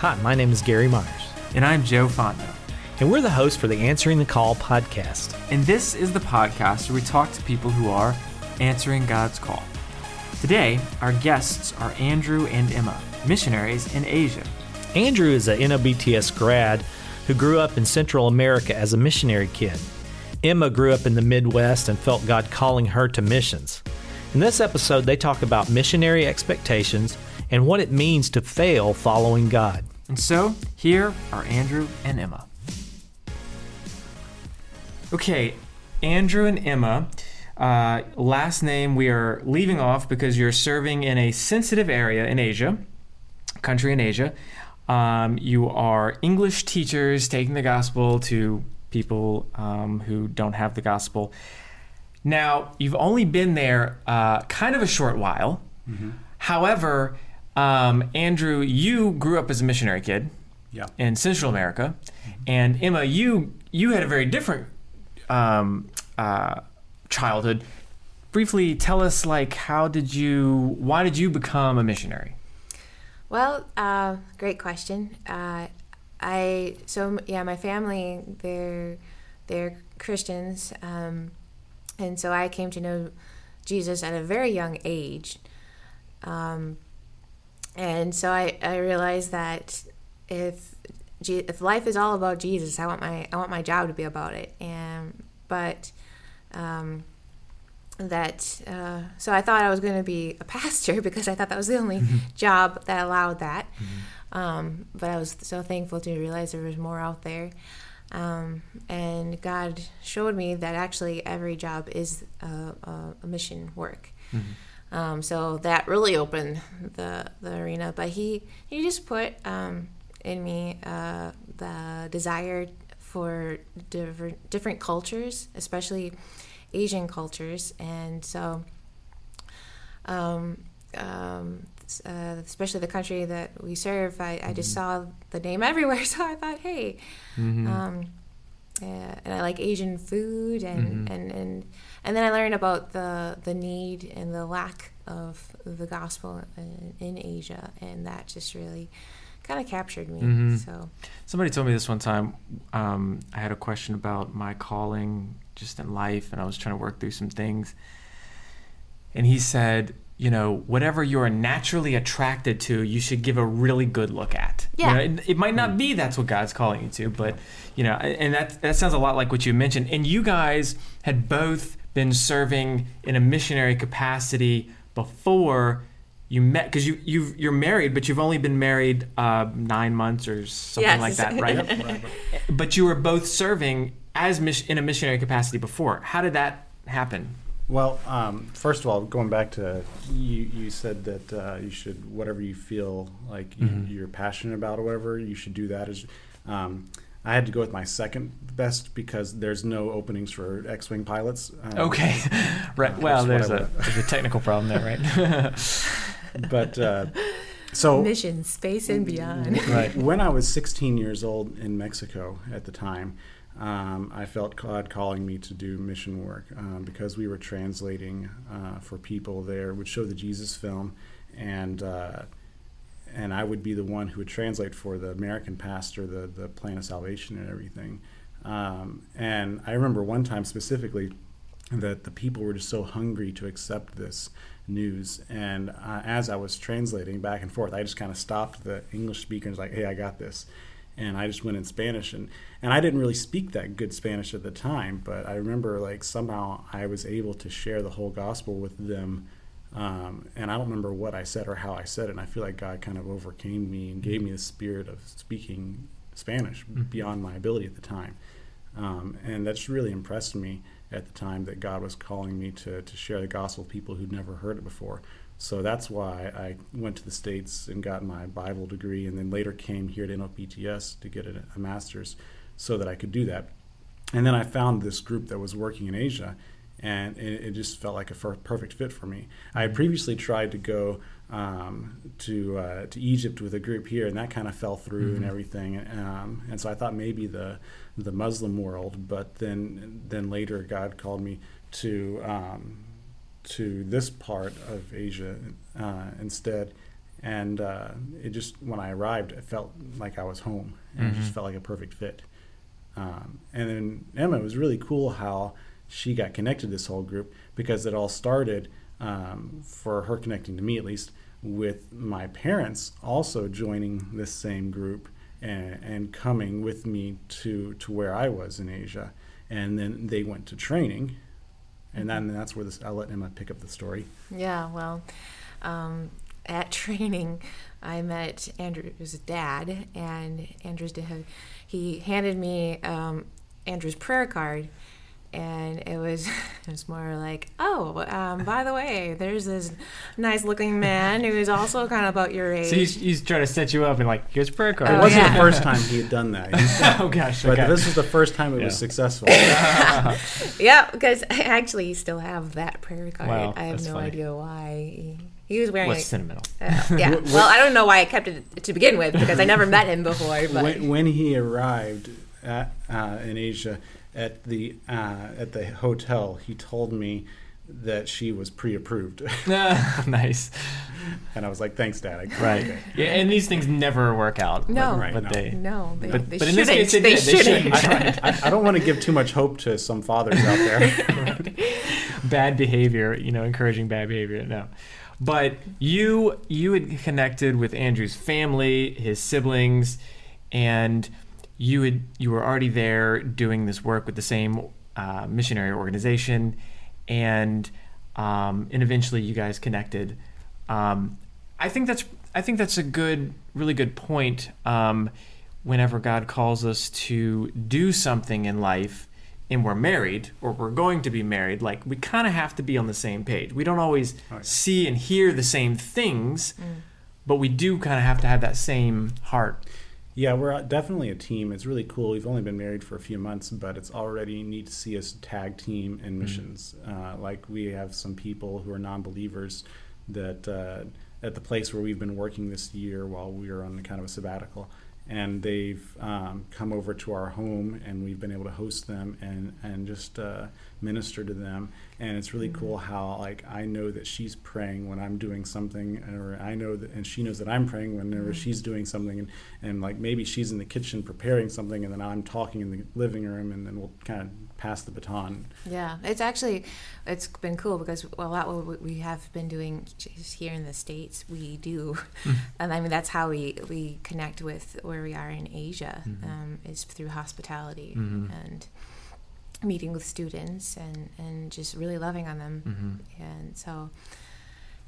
Hi, my name is Gary Myers, And I'm Joe Fondo. and we're the hosts for the Answering the Call podcast. And this is the podcast where we talk to people who are answering God's call. Today, our guests are Andrew and Emma, missionaries in Asia. Andrew is a NOBTS grad who grew up in Central America as a missionary kid. Emma grew up in the Midwest and felt God calling her to missions. In this episode, they talk about missionary expectations and what it means to fail following God. And so, here are Andrew and Emma. Okay, Andrew and Emma. Uh, last name we are leaving off because you're serving in a sensitive area in Asia, country in Asia. Um, you are English teachers taking the gospel to people um, who don't have the gospel. Now, you've only been there uh, kind of a short while. However, um, Andrew, you grew up as a missionary kid Yeah. in Central America, and Emma, you you had a very different um, uh, childhood. Briefly, tell us like how did you, why did you become a missionary? Well, uh, great question. Uh, I so yeah, my family they're they're Christians, um, and so I came to know Jesus at a very young age, um, and so I, I realized that if if life is all about Jesus, I want my I want my job to be about it, and but. Um, that uh, so I thought I was going to be a pastor because I thought that was the only job that allowed that. Um, but I was so thankful to realize there was more out there. Um, and God showed me that actually every job is a, a, a mission work. Um, so that really opened the, the arena. But he, he just put um, in me uh, the desire for different, different cultures, especially Asian cultures. And so, um, um, uh, especially the country that we serve, I, I just saw the name everywhere. So I thought, hey, um, yeah, and I like Asian food, and, and, and and then I learned about the the need and the lack of the gospel in, in Asia, and that just really kind of captured me. So Somebody told me this one time. Um, I had a question about my calling just in life, and I was trying to work through some things. And he said, you know, whatever you're naturally attracted to, you should give a really good look at. You Yeah. know, it, it might not be that's what God's calling you to, but you know, and that that sounds a lot like what you mentioned. And you guys had both been serving in a missionary capacity before you met because you you you're married, but you've only been married uh, nine months or something like that, right? but you were both serving as in a missionary capacity before. How did that happen? Well, um, first of all, going back to you, you said that uh, you should whatever you feel like you, Mm-hmm. you're passionate about or whatever you should do that. Is um, I had to go with my second best because there's no openings for X-wing pilots. Um, Okay, right. Uh, Well, there's what I a, would- there's a technical problem there, right? but uh, so mission, space, and beyond. right. when I was 16 years old in Mexico at the time, um, I felt God calling me to do mission work um, because we were translating uh, for people there, would show the Jesus film, and uh, and I would be the one who would translate for the American pastor the the plan of salvation and everything. Um, and I remember one time specifically that the people were just so hungry to accept this news. And uh, as I was translating back and forth, I just kind of stopped the English speaker and was like, "Hey, I got this." And I just went in Spanish, and and I didn't really speak that good Spanish at the time, but I remember like somehow I was able to share the whole gospel with them. Um, and I don't remember what I said or how I said it. And I feel like God kind of overcame me and gave me the spirit of speaking Spanish beyond my ability at the time. Um, and that's really impressed me at the time that God was calling me to, to share the gospel with people who'd never heard it before. So that's why I went to the States and got my Bible degree and then later came here to NOBTS to get a, a master's so that I could do that. And then I found this group that was working in Asia and it, it just felt like a perfect fit for me. I had previously tried to go um, to uh, to Egypt with a group here, and that kind of fell through and everything. Um, and so I thought maybe the the Muslim world, but then then later God called me to um, to this part of Asia uh, instead. and uh, it just when I arrived, it felt like I was home, and it just Mhm. felt like a perfect fit. Um, and then Emma it was really cool how she got connected to this whole group because it all started um, for her connecting to me at least with my parents also joining this same group and, and coming with me to to where I was in Asia, and then they went to training, and then that's where this I'll let Emma pick up the story. Yeah, well, um, at training, I met Andrew's dad, and Andrew's dad, he handed me um, Andrew's prayer card, and it was it was more like, oh, um, by the way, there's this nice looking man who is also kind of about your age. So he's, he's trying to set you up and like, here's a prayer card. It Oh, wasn't yeah. the first time he had done that, He's- oh gosh. but okay. this was the first time it was successful. yeah, because I actually still have that prayer card. Wow, I have no funny. idea why. He, he was wearing What's it. sentimental? Uh, yeah. Wh- wh- Well, I don't know why I kept it to begin with because I never met him before. But when, when he arrived at, uh, in Asia at the uh, at the hotel, he told me that she was pre-approved, nice. and I was like, "Thanks, Dad." I Right. okay. Yeah, and these things never work out. No. but, Right, but no. they. no, they, But- they but in this case they they did. They shouldn't. shouldn't. I, I don't want to give too much hope to some fathers out there. bad behavior, you know, encouraging bad behavior. No. But you you had connected with Andrew's family, his siblings, and you had you were already there doing this work with the same uh, missionary organization, and um, and eventually you guys connected. Um, I think that's I think that's a good, really good point. Um, whenever God calls us to do something in life, and we're married or we're going to be married, like we kind of have to be on the same page. We don't always Right. see and hear the same things, but we do kind of have to have that same heart. Yeah, we're definitely a team. It's really cool. We've only been married for a few months, but it's already neat to see us tag team in missions. Uh, like we have some people who are non-believers that uh, at the place where we've been working this year while we were on kind of a sabbatical, and they've um, come over to our home, and we've been able to host them and and just uh, minister to them. And it's really cool how like I know that she's praying when I'm doing something, or I know that, and she knows that I'm praying whenever she's doing something, and, and like maybe she's in the kitchen preparing something, and then I'm talking in the living room, and then we'll kind of pass the baton. Yeah, it's actually it's been cool because well, a lot of what we have been doing just here in the states we do, and I mean that's how we we connect with where we are in Asia um, is through hospitality Mhm. and meeting with students and and just really loving on them, Mm-hmm. and so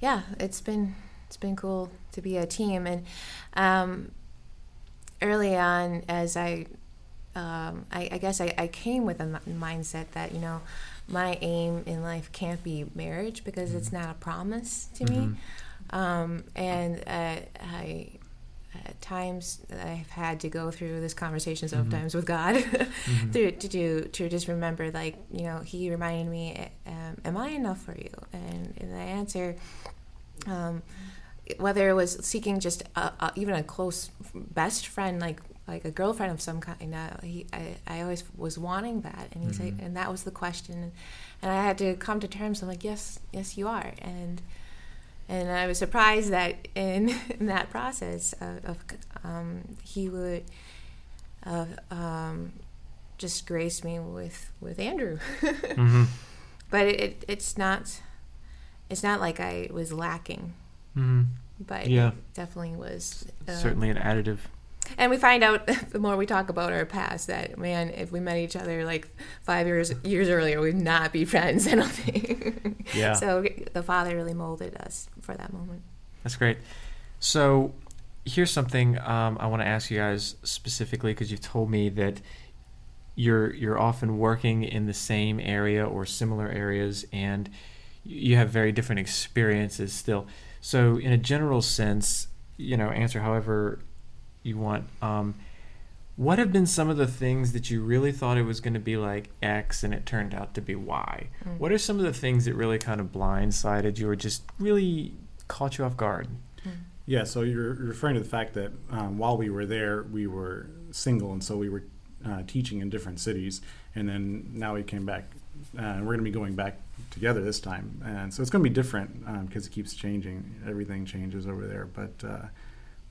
yeah, it's been it's been cool to be a team and um, early on as I um, I, I guess I, I came with a m- mindset that you know my aim in life can't be marriage because it's not a promise to me. Um, and uh, I at times I've had to go through this conversation sometimes with God to, to do to just remember like you know he reminded me um, am I enough for you? And, and the answer um, whether it was seeking just a, a, even a close best friend like like a girlfriend of some kind uh, he, I, I always was wanting that and he said and that was the question and I had to come to terms I'm like yes yes you are and and I was surprised that in, in that process of, of um, he would uh, um, just grace me with with Andrew Mm-hmm. but it, it, it's not it's not like I was lacking Mm-hmm. but Yeah. it definitely was uh, Certainly an additive. And we find out the more we talk about our past that man if we met each other like five years years earlier we'd not be friends i don't think Yeah. so the father really molded us for that moment That's great. So, here's something um, I want to ask you guys specifically because you've told me that you're you're often working in the same area or similar areas, and you have very different experiences still. So, in a general sense, you know, answer however you want. Um, what have been some of the things that you really thought it was going to be like X and it turned out to be Y? Mm. What are some of the things that really kind of blindsided you or just really caught you off guard? Yeah, so you're referring to the fact that um, while we were there, we were single, and so we were uh, teaching in different cities, and then now we came back, uh, and we're going to be going back together this time, and so it's going to be different because it keeps changing. Everything changes over there. But uh,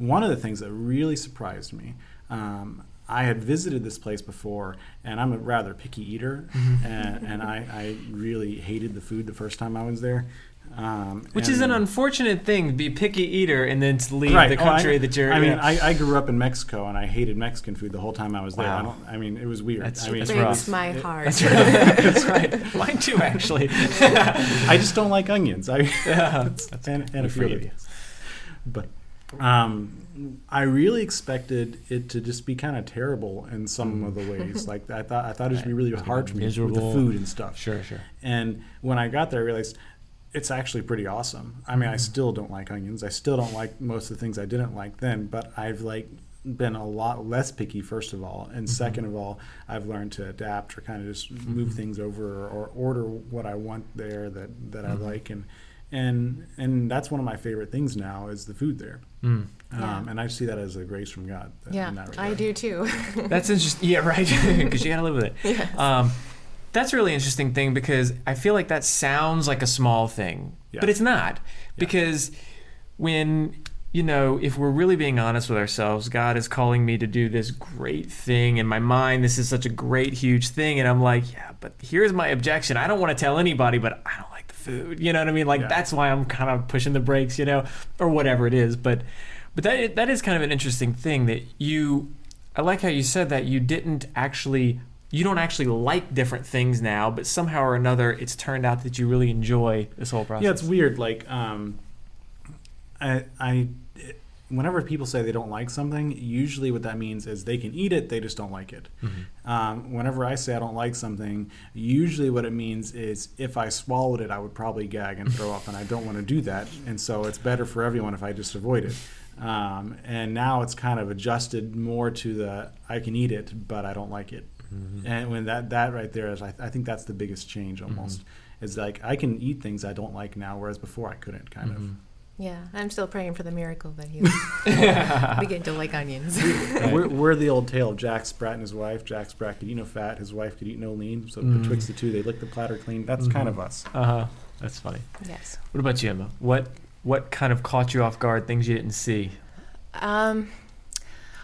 one of the things that really surprised me. Um, I had visited this place before, and I'm a rather picky eater, and, and I, I really hated the food the first time I was there. Um, Which and is an unfortunate thing to be a picky eater and then to leave Right. the Oh, I- country that you're I mean. I, I grew up in Mexico, and I hated Mexican food the whole time I was there. I don't. I mean, it was weird. That's- I mean, that's it breaks rough. was- my it- heart. That's right. That's right. Mine too, actually. I just don't like onions. I Yeah. and, and We a few other you. things. But um, I really expected it to just be kind of terrible in some of the ways. Like I thought, I thought it would be really hard for me with the food and stuff. Sure, sure. And when I got there, I realized it's actually pretty awesome. I mean, I mm-hmm. still don't like onions. I still don't like most of the things I didn't like then, but I've like been a lot less picky first of all, and mm-hmm. second of all, I've learned to adapt or kind of just move mm-hmm. things over or order what I want there that that I like and and and that's one of my favorite things now is the food there. Mm. Yeah. Um, and I see that as a grace from God. in Yeah, that I do too. That's interesting. Yeah, right. Because you got to live with it. Yes. Um, that's a really interesting thing because I feel like that sounds like a small thing, Yeah. but it's not. Because when, you know, if we're really being honest with ourselves, God is calling me to do this great thing. In my mind, this is such a great, huge thing. And I'm like, yeah, but here's my objection. I don't want to tell anybody, but I don't like the food. You know what I mean? Like, Yeah. that's why I'm kind of pushing the brakes, you know, or whatever it is. But, but that, that is kind of an interesting thing that you I like how you said that you didn't actually you don't actually like different things now, but somehow or another it's turned out that you really enjoy this whole process. Yeah, it's weird. Like, um, I, I, whenever people say they don't like something, usually what that means is they can eat it, they just don't like it. Um, whenever I say I don't like something, usually what it means is if I swallowed it, I would probably gag and throw up, and I don't want to do that. And so it's better for everyone if I just avoid it. Um, and now it's kind of adjusted more to the I can eat it, but I don't like it. And when that that right there is, I, I think that's the biggest change almost. Is like I can eat things I don't like now, whereas before I couldn't. Kind of. Yeah, I'm still praying for the miracle that you begin to like onions. We're, we're the old tale of Jack Sprat and his wife. Jack Sprat could eat no fat, his wife could eat no lean. So Mm. betwixt the two, they lick the platter clean. That's kind of us. Uh huh. That's funny. yes. What about you, Emma? What what kind of caught you off guard? Things you didn't see? Um,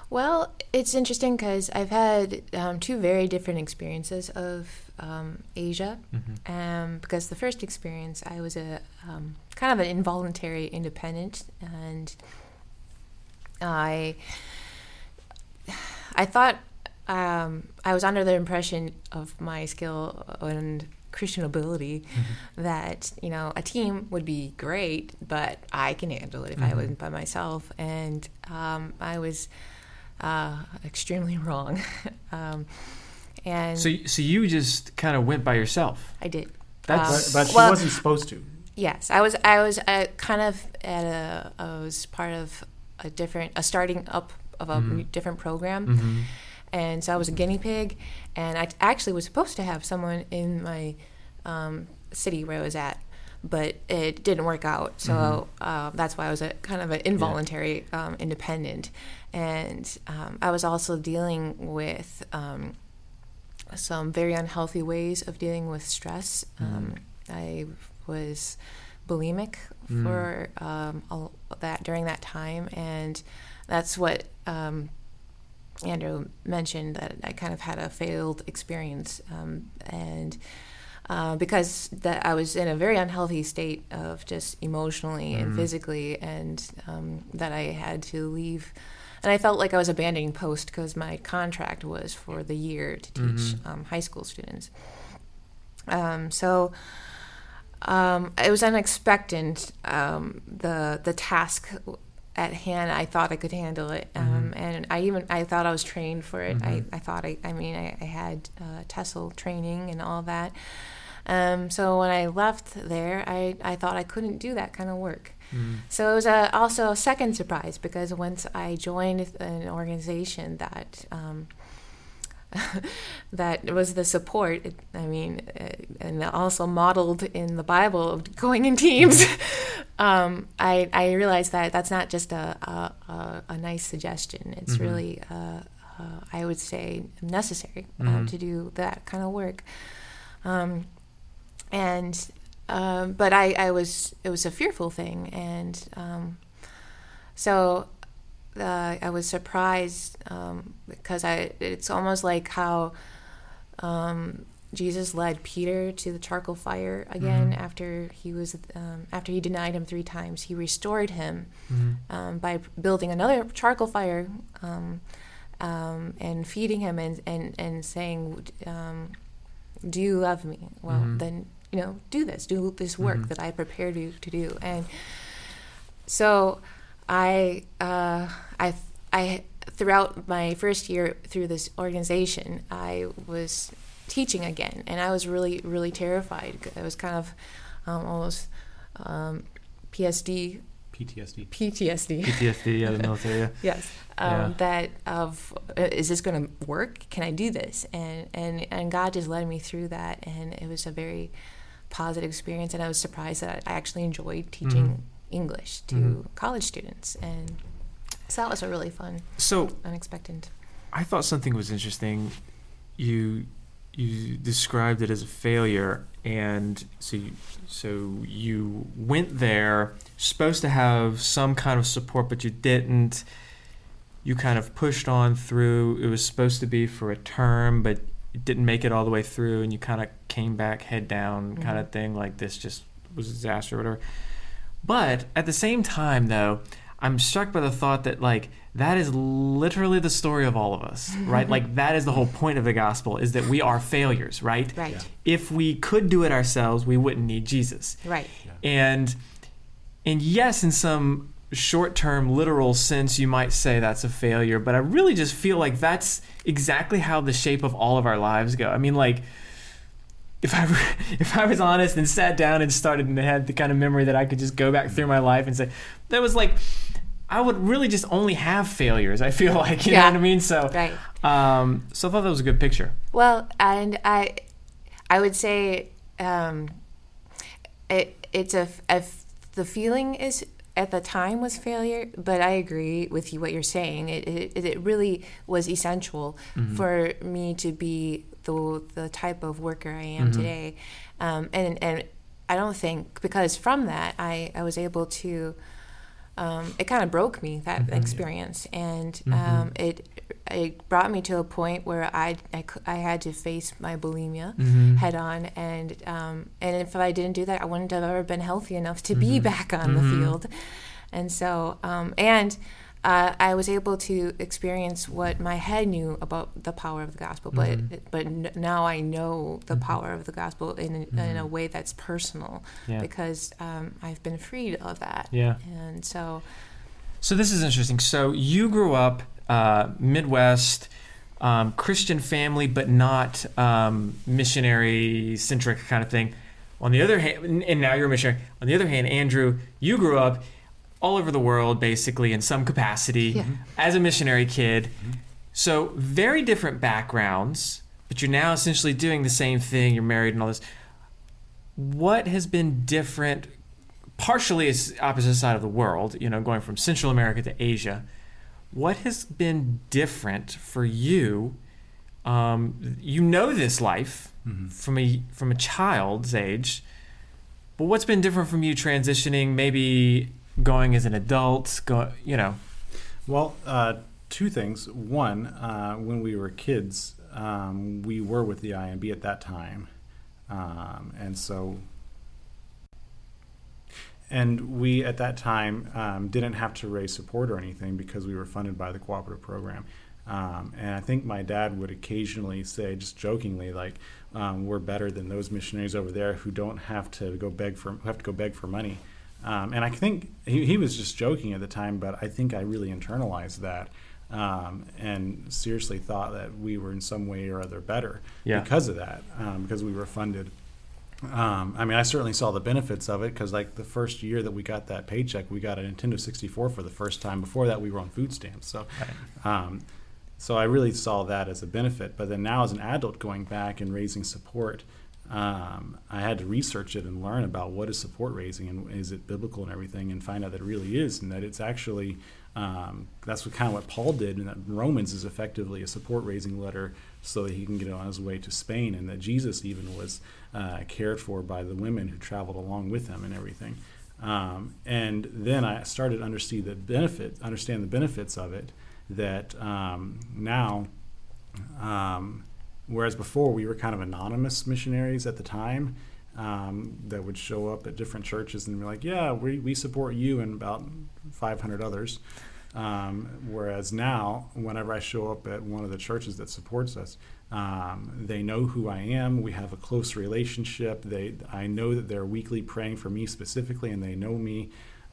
well, it's interesting because I've had um, two very different experiences of um, Asia. Mm-hmm. Um, because the first experience, I was a um, kind of an involuntary independent, and I I thought um, I was under the impression of my skill and Christian ability that you know a team would be great, but I can handle it if I Mhm. wasn't by myself, and um, I was uh, extremely wrong. um, and So so you just kind of went by yourself. I did. That's But, but she well- wasn't supposed to. Yes, I was. I was uh, kind of at a. I was part of a different, a starting up of a Mhm. different program, mm-hmm. and so I was a guinea pig, and I actually was supposed to have someone in my um, city where I was at, but it didn't work out. So uh, that's why I was a kind of an involuntary um, independent, and um, I was also dealing with um, some very unhealthy ways of dealing with stress. Um, I was bulimic Mm. for um, all that during that time, and that's what um, Andrew mentioned that I kind of had a failed experience, um, and uh, because that I was in a very unhealthy state of just emotionally and Mhm. physically, and um, that I had to leave. And I felt like I was abandoning post because my contract was for the year to teach Mhm. um, high school students. Um, so um, it was unexpected. Um, the the task at hand, I thought I could handle it, um, and I even I thought I was trained for it. I, I thought I I mean I, I had uh, TESOL training and all that. Um, so when I left there, I, I thought I couldn't do that kind of work. So it was a, also a second surprise because once I joined an organization that um, that was the support. It, I mean, uh, and also modeled in the Bible of going in teams. um, I I realized that that's not just a a, a, a nice suggestion. It's Mhm. really uh, uh, I would say necessary uh, Mhm. to do that kind of work. Um, and um, but I, I was it was a fearful thing, and um, so uh, I was surprised um, because I it's almost like how um, Jesus led Peter to the charcoal fire again Mhm. after he was um, after he denied him three times. He restored him Mhm. um, by building another charcoal fire um, um, and feeding him and and and saying, um, "Do you love me? Well, Mhm. then you know do this, do this work Mhm. that I prepared you to do." And so, I uh, I I throughout my first year through this organization, I was teaching again, and I was really really terrified. I was kind of um, almost um, PSD PTSD. PTSD. PTSD, yeah, the military. Yeah. yes. Um, Yeah. That of uh, is this going to work? Can I do this? And and and God just led me through that, and it was a very positive experience. And I was surprised that I actually enjoyed teaching Mhm. English to Mhm. college students, and so that was a really fun, So unexpected. I thought something was interesting. You you described it as a failure, and so you, so you went there, supposed to have some kind of support, but you didn't. You kind of pushed on through. It was supposed to be for a term, but didn't make it all the way through, and you kind of came back head down, mm-hmm. kind of thing. Like this just was a disaster, or whatever. But at the same time, though, I'm struck by the thought that like that is literally the story of all of us, right? like that is the whole point of the gospel is that we are failures, right? Right. Yeah. If we could do it ourselves, we wouldn't need Jesus. Right. And and yes, in some short-term literal sense you might say that's a failure, but I really just feel like that's exactly how the shape of all of our lives go. I mean like if I were, if I was honest and sat down and started and had the kind of memory that I could just go back through my life and say that was like I would really just only have failures. I feel like you know what I mean. So Right. um, so I thought that was a good picture. Well, and I, I would say, um, it, it's a, a the feeling is at the time was failure, but I agree with you what you're saying. It it, it really was essential for me to be the the type of worker I am today, um, and and I don't think because from that I I was able to. Um, it kind of broke me that experience, and um, it it brought me to a point where I, I, I had to face my bulimia Mhm. head on, and um, and if I didn't do that, I wouldn't have ever been healthy enough to be back on the field, and so um, and uh, I was able to experience what my head knew about the power of the gospel, but but n- now I know the power of the gospel in in a way that's personal Yeah. because um, I've been freed of that, Yeah. and so. So this is interesting. So you grew up uh, Midwest, um, Christian family, but not um, missionary centric kind of thing. On the other hand, and now you're a missionary. On the other hand, Andrew, you grew up all over the world, basically in some capacity, Yeah. as a missionary kid. So very different backgrounds, but you're now essentially doing the same thing. You're married and all this. What has been different? Partially, it's opposite side of the world. You know, going from Central America to Asia. What has been different for you? Um, you know this life from a from a child's age, but what's been different from you transitioning? Maybe going as an adult. Go, you know. Well, uh, two things. One, uh, when we were kids, um, we were with the IMB at that time, um, and so, and we at that time um, didn't have to raise support or anything because we were funded by the cooperative program. Um, and I think my dad would occasionally say, just jokingly, like, um, "We're better than those missionaries over there who don't have to go beg for who have to go beg for money." Um, and I think he, he was just joking at the time, but I think I really internalized that um, and seriously thought that we were in some way or other better Yeah. because of that, um, because we were funded. Um, I mean, I certainly saw the benefits of it because, like, the first year that we got that paycheck, we got a Nintendo 64 for the first time. Before that, we were on food stamps. So, um, so I really saw that as a benefit. But then now, as an adult, going back and raising support, um, I had to research it and learn about what is support raising and is it biblical and everything, and find out that it really is, and that it's actually um, that's what kind of what Paul did, and that Romans is effectively a support raising letter so that he can get on his way to Spain, and that Jesus even was uh, cared for by the women who traveled along with him and everything. Um, and then I started to understand the benefit, understand the benefits of it. That um, now, um, whereas before we were kind of anonymous missionaries at the time, um, that would show up at different churches and be like, "Yeah, we, we support you and about 500 others." Um, whereas now, whenever I show up at one of the churches that supports us, um, they know who I am. We have a close relationship. They, I know that they're weekly praying for me specifically, and they know me,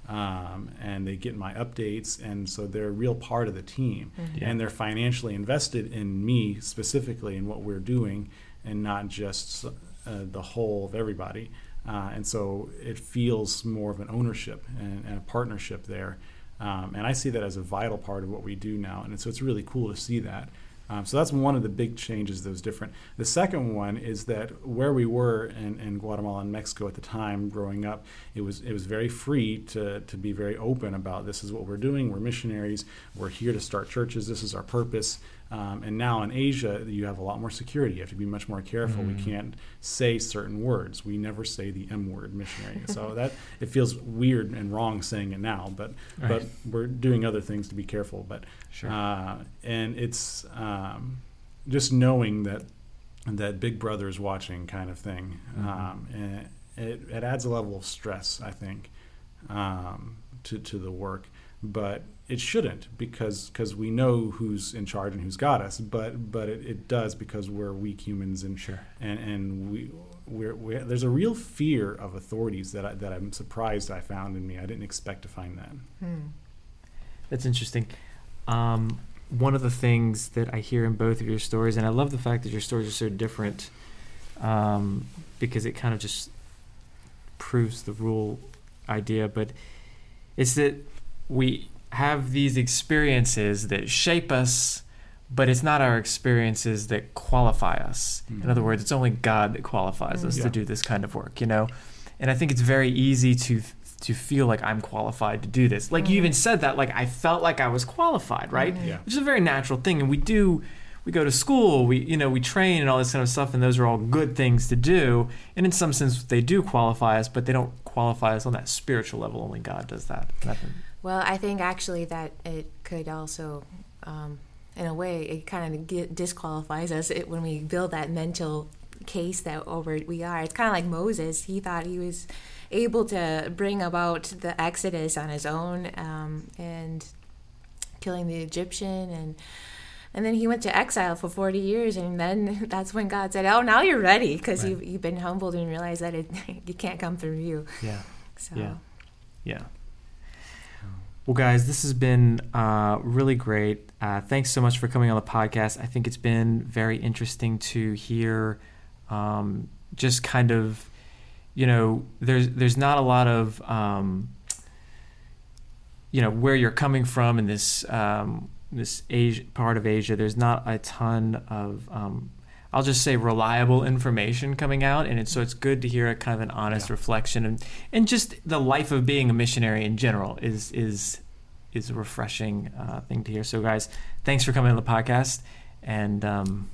um, and they get my updates, and so they're a real part of the team, Mm-hmm. Yeah. and they're financially invested in me specifically in what we're doing, and not just the whole of everybody. Uh, and so it feels more of an ownership and, and a partnership there. Um, and I see that as a vital part of what we do now. And so it's really cool to see that. Um, so that's one of the big changes that was different. The second one is that where we were in, in Guatemala and Mexico at the time, growing up, it was it was very free to to be very open about this is what we're doing. We're missionaries. We're here to start churches. This is our purpose. Um, and now in Asia, you have a lot more security. You have to be much more careful. We can't say certain words. We never say the M word, missionary. so that it feels weird and wrong saying it now, but but we're doing other things to be careful. But Sure. uh, and it's um, just knowing that that Big Brother is watching, kind of thing. Mhm. Um, and it, it adds a level of stress, I think, um, to to the work. But it shouldn't because cause we know who's in charge and who's got us. But but it, it does because we're weak humans and Sure. and and we. We're, we there's a real fear of authorities that I, that I'm surprised I found in me. I didn't expect to find that. Hmm. That's interesting. Um, one of the things that I hear in both of your stories, and I love the fact that your stories are so different, um, because it kind of just proves the rule idea. But it's that we have these experiences that shape us, but it's not our experiences that qualify us. In other mm-hmm. words, it's only God that qualifies us Yeah. to do this kind of work, you know. And I think it's very easy to to feel like I'm qualified to do this. Like you mm-hmm. even said that, like I felt like I was qualified, right? Mm-hmm. Yeah. Which is a very natural thing, and we do. We go to school, we you know we train and all this kind of stuff, and those are all good things to do. And in some sense, they do qualify us, but they don't qualify us on that spiritual level. Only God does that. Nothing. Well, I think actually that it could also, um, in a way, it kind of get, disqualifies us it, when we build that mental case that over we are. It's kind of like Moses. He thought he was able to bring about the Exodus on his own um, and killing the Egyptian and. And then he went to exile for 40 years, and then that's when God said, Oh, now you're ready because Right. you've, you've been humbled and realized that it, it can't come through you. Yeah. So, Yeah. Yeah. Well, guys, this has been uh, really great. Uh, thanks so much for coming on the podcast. I think it's been very interesting to hear um, just kind of, you know, there's there's not a lot of, um, you know, where you're coming from in this um, this Asia, part of Asia. There's not a ton of um, I'll just say reliable information coming out, and it's, so it's good to hear a kind of an honest Yeah. reflection, and and just the life of being a missionary in general is is is a refreshing uh, thing to hear. So, guys, thanks for coming on the podcast, and um,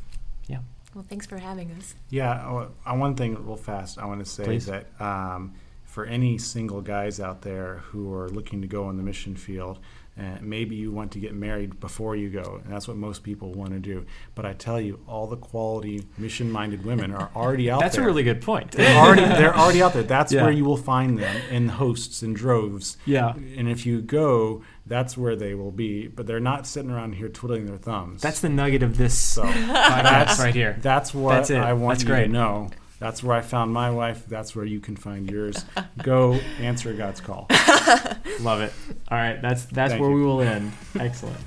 yeah. well, thanks for having us. Yeah, uh, uh, one thing real fast I want to say Please. that um, for any single guys out there who are looking to go in the mission field, uh, maybe you want to get married before you go, and that's what most people want to do. But I tell you, all the quality mission-minded women are already out that's there. That's a really good point. they're already they're already out there. That's Yeah. where you will find them in hosts and droves. yeah, And if you go, that's where they will be. But they're not sitting around here twiddling their thumbs. that's the nugget of this so. podcast right here. That's what That's. I want That's you great. to know. That's where I found my wife. That's where you can find yours. Go answer God's call. Love it. All right, that's that's Thank where you. we will end. Excellent.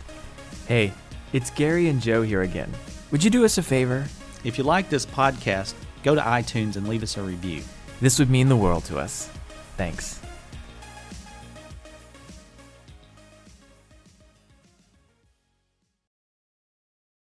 Hey, it's Gary and Joe here again. Would you do us a favor? If you like this podcast, go to iTunes and leave us a review. This would mean the world to us. Thanks.